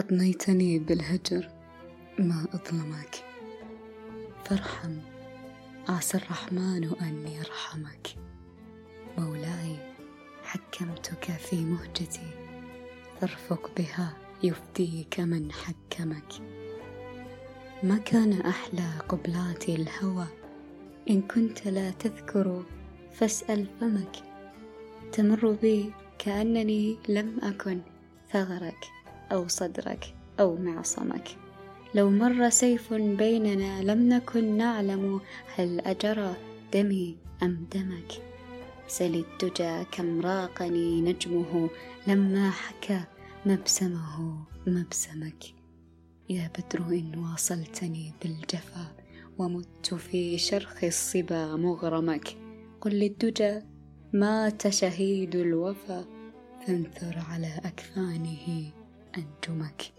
أضنيتني بالهجر ما أظلمك. فارحم عسى الرحمن أن يرحمك. مولاي حكمتك في مهجتي. فارفق بها يفديك من حكمك. ما كان أحلى قبلات الهوى. إن كنت لا تذكر فاسأل فمك. تمر بي كأنني لم أكن ثغرك. أو صدرك أو معصمك. لو مر سيف بيننا لم نكن نعلم هل أجرى دمي أم دمك. سل الدجى كم راقني نجمه لما حكى مبسمه مبسمك. يا بدر إن واصلتني بالجفا ومت في شرخ الصبا مغرمك. قل للدجى مات شهيد الوفا فانثر على أكفانه and too much.